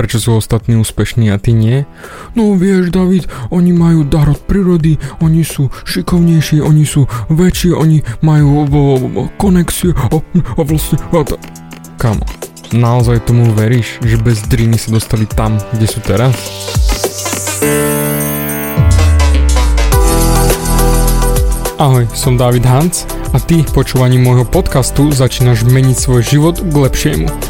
prečo sú ostatní úspešní a ty nie? No vieš, David, oni majú dar od prírody, oni sú šikovnejší, oni sú väčší, oni majú konexie a, a vlastne... A t- Kamo, naozaj tomu veríš, že bez driny sa dostali tam, kde sú teraz? Ahoj, som David Hans a ty počúvaním môjho podcastu začínaš meniť svoj život k lepšiemu.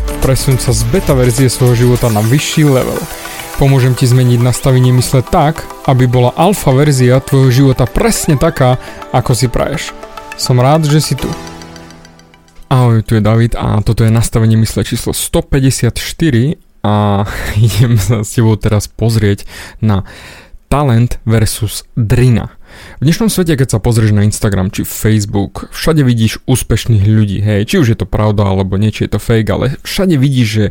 Presun sa z beta verzie svojho života na vyšší level. Pomôžem ti zmeniť nastavenie mysle tak, aby bola alfa verzia tvojho života presne taká, ako si praješ. Som rád, že si tu. Ahoj, tu je David a toto je nastavenie mysle číslo 154 a idem sa s tebou teraz pozrieť na talent versus drina. V dnešnom svete, keď sa pozrieš na Instagram či Facebook, všade vidíš úspešných ľudí, hej, či už je to pravda alebo niečo je to fake, ale všade vidíš, že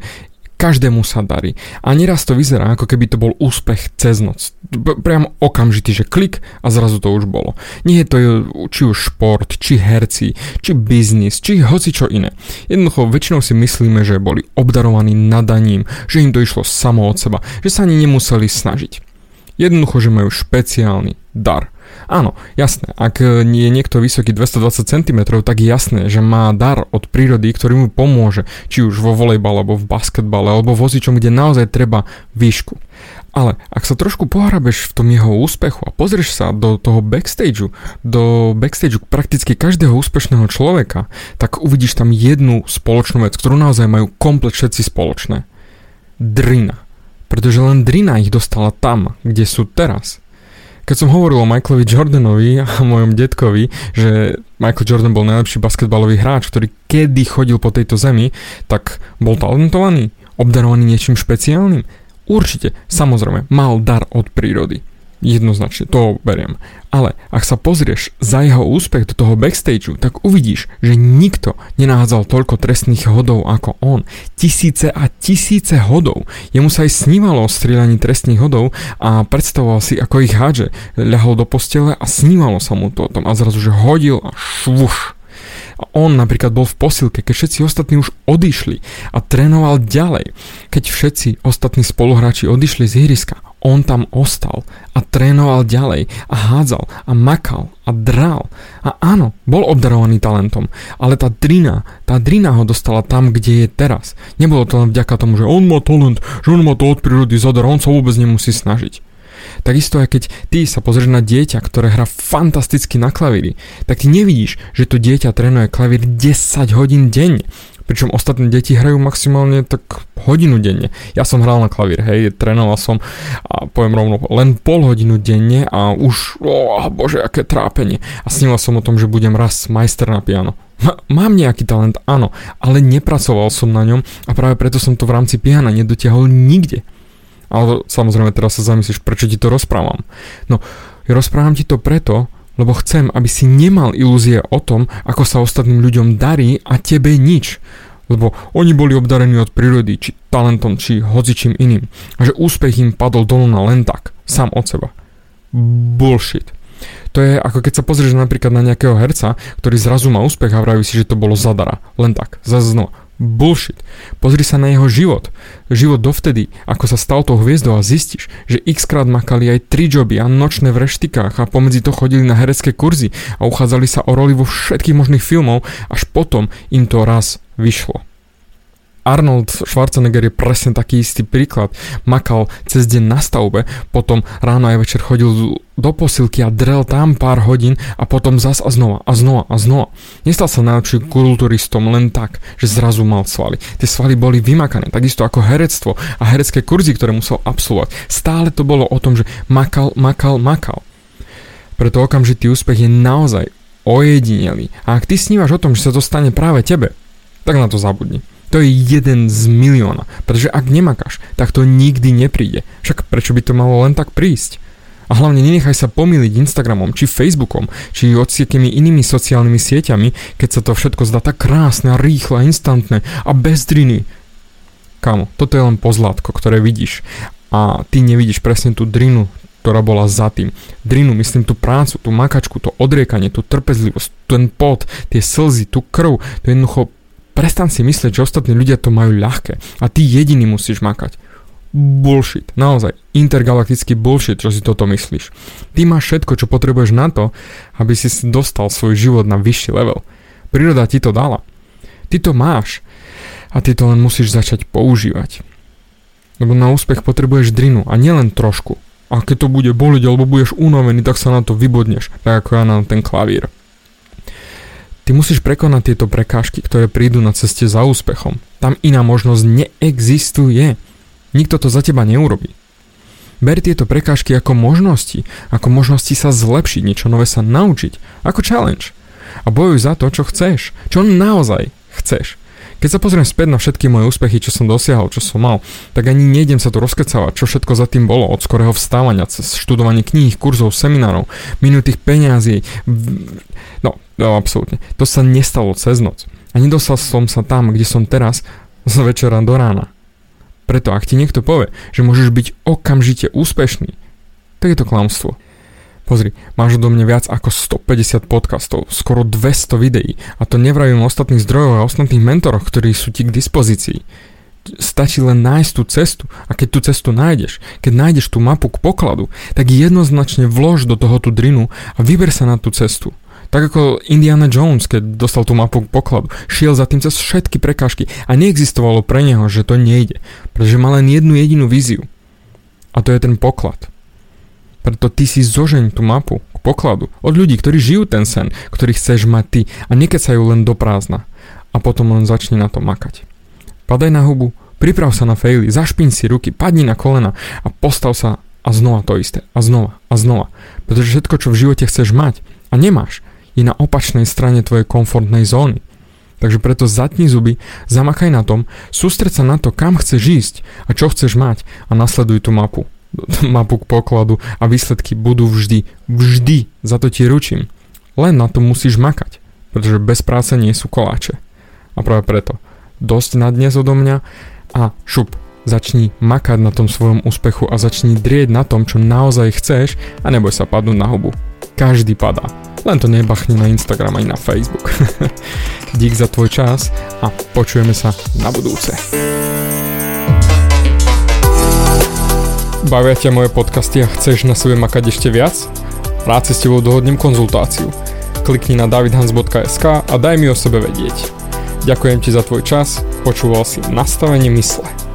každému sa darí. A nieraz to vyzerá, ako keby to bol úspech cez noc. Priam okamžitý, že klik a zrazu to už bolo. Nie je to či už šport, či herci, či biznis, či hoci čo iné. Jednoducho väčšinou si myslíme, že boli obdarovaní nadaním, že im to išlo samo od seba, že sa ani nemuseli snažiť. Jednoducho, že majú špeciálny dar. Áno, jasné, ak je niekto vysoký 220 cm, tak jasné, že má dar od prírody, ktorý mu pomôže, či už vo volejbale, alebo v basketbale, alebo vozičom, kde naozaj treba výšku. Ale ak sa trošku pohrabeš v tom jeho úspechu a pozrieš sa do toho backstageu, do backstageu prakticky každého úspešného človeka, tak uvidíš tam jednu spoločnú vec, ktorú naozaj majú komplet všetci spoločné. Drina. Pretože len drina ich dostala tam, kde sú teraz. Keď som hovoril o Michaelovi Jordanovi a mojom detkovi, že Michael Jordan bol najlepší basketbalový hráč, ktorý kedy chodil po tejto zemi, tak bol talentovaný, obdarovaný niečím špeciálnym? Určite, samozrejme, mal dar od prírody. Jednoznačne, to beriem. Ale ak sa pozrieš za jeho úspech do toho backstageu, tak uvidíš, že nikto nenáhadzal toľko trestných hodov ako on. Tisíce a tisíce hodov. Jemu sa aj snívalo o strieľaní trestných hodov a predstavoval si, ako ich hádže. Ľahol do postele a snívalo sa mu to o tom a zrazu, že hodil a švuš. A on napríklad bol v posilke, keď všetci ostatní už odišli a trénoval ďalej. Keď všetci ostatní spoluhráči odišli z ihriska, on tam ostal a trénoval ďalej a hádzal a makal a dral. A áno, bol obdarovaný talentom, ale tá drina, tá drina ho dostala tam, kde je teraz. Nebolo to len vďaka tomu, že on má talent, že on má to od prírody zadar, on sa vôbec nemusí snažiť. Takisto aj keď ty sa pozrieš na dieťa, ktoré hrá fantasticky na klavíri, tak ty nevidíš, že to dieťa trénuje klavír 10 hodín denne pričom ostatné deti hrajú maximálne tak hodinu denne. Ja som hral na klavír, hej, trénoval som a poviem rovno len pol hodinu denne a už, oh, bože, aké trápenie. A snil som o tom, že budem raz majster na piano. Mám nejaký talent, áno, ale nepracoval som na ňom a práve preto som to v rámci piana nedotiahol nikde. Ale samozrejme teraz sa zamyslíš, prečo ti to rozprávam. No, rozprávam ti to preto, lebo chcem, aby si nemal ilúzie o tom, ako sa ostatným ľuďom darí a tebe nič. Lebo oni boli obdarení od prírody, či talentom, či hocičím iným. A že úspech im padol dolu na len tak, sám od seba. Bullshit. To je ako keď sa pozrieš napríklad na nejakého herca, ktorý zrazu má úspech a vraví si, že to bolo zadara. Len tak, zase znova. Bullshit. Pozri sa na jeho život. Život dovtedy, ako sa stal tou hviezdou a zistíš, že x krát makali aj tri joby a nočné v reštikách a pomedzi to chodili na herecké kurzy a uchádzali sa o roli vo všetkých možných filmov, až potom im to raz vyšlo. Arnold Schwarzenegger je presne taký istý príklad. Makal cez deň na stavbe, potom ráno aj večer chodil do posilky a drel tam pár hodín a potom zas a znova a znova a znova. Nestal sa najlepším kulturistom len tak, že zrazu mal svaly. Tie svaly boli vymakané, takisto ako herectvo a herecké kurzy, ktoré musel absolvovať. Stále to bolo o tom, že makal, makal, makal. Preto okamžitý úspech je naozaj ojedinelý. A ak ty snívaš o tom, že sa to stane práve tebe, tak na to zabudni. To je jeden z milióna. Pretože ak nemakáš, tak to nikdy nepríde. Však prečo by to malo len tak prísť? A hlavne nenechaj sa pomýliť Instagramom, či Facebookom, či odsiekými inými sociálnymi sieťami, keď sa to všetko zdá tak krásne, rýchle, instantné a bez driny. Kámo, toto je len pozlátko, ktoré vidíš. A ty nevidíš presne tú drinu, ktorá bola za tým. Drinu, myslím tú prácu, tú makačku, to odriekanie, tú trpezlivosť, ten pot, tie slzy, tú krv, to jednoducho prestan si myslieť, že ostatní ľudia to majú ľahké a ty jediný musíš makať bullshit. Naozaj, intergalaktický bullshit, čo si toto myslíš. Ty máš všetko, čo potrebuješ na to, aby si dostal svoj život na vyšší level. Príroda ti to dala. Ty to máš a ty to len musíš začať používať. Lebo na úspech potrebuješ drinu a nielen trošku. A keď to bude boliť alebo budeš unavený, tak sa na to vybodneš, tak ako ja na ten klavír. Ty musíš prekonať tieto prekážky, ktoré prídu na ceste za úspechom. Tam iná možnosť neexistuje. Nikto to za teba neurobí. Ber tieto prekážky ako možnosti, ako možnosti sa zlepšiť, niečo nové sa naučiť, ako challenge. A bojuj za to, čo chceš, čo naozaj chceš. Keď sa pozriem späť na všetky moje úspechy, čo som dosiahol, čo som mal, tak ani nejdem sa tu rozkecavať, čo všetko za tým bolo, od skorého vstávania, cez študovanie kníh, kurzov, seminárov, minutých peňazí. No, no, absolútne. To sa nestalo cez noc. A nedostal som sa tam, kde som teraz, z večera do rána. Preto ak ti niekto povie, že môžeš byť okamžite úspešný, tak je to klamstvo. Pozri, máš do mňa viac ako 150 podcastov, skoro 200 videí a to nevravím ostatných zdrojoch a ostatných mentoroch, ktorí sú ti k dispozícii. Stačí len nájsť tú cestu a keď tú cestu nájdeš, keď nájdeš tú mapu k pokladu, tak jednoznačne vlož do toho tú drinu a vyber sa na tú cestu. Tak ako Indiana Jones, keď dostal tú mapu pokladu, šiel za tým cez všetky prekážky a neexistovalo pre neho, že to nejde, pretože má len jednu jedinú víziu. A to je ten poklad. Preto ty si zožeň tú mapu k pokladu od ľudí, ktorí žijú ten sen, ktorý chceš mať ty a nekecajú len do prázdna. A potom len začni na to makať. Padaj na hubu, priprav sa na fejly, zašpiň si ruky, padni na kolena a postav sa a znova to isté. A znova a znova. Pretože všetko, čo v živote chceš mať a nemáš, je na opačnej strane tvojej komfortnej zóny. Takže preto zatni zuby, zamakaj na tom, sústreď sa na to, kam chceš ísť a čo chceš mať a nasleduj tú mapu. mapu k pokladu a výsledky budú vždy, vždy, za to ti ručím. Len na to musíš makať, pretože bez práce nie sú koláče. A práve preto, dosť na dnes odo mňa a šup, začni makať na tom svojom úspechu a začni drieť na tom, čo naozaj chceš a neboj sa padnúť na hubu. Každý padá. Len to nebachni na Instagram ani na Facebook. Dík za tvoj čas a počujeme sa na budúce. Bavia ťa moje podcasty a chceš na sebe makať ešte viac? Rád si s tebou dohodnem konzultáciu. Klikni na davidhans.sk a daj mi o sebe vedieť. Ďakujem ti za tvoj čas, počúval si nastavenie mysle.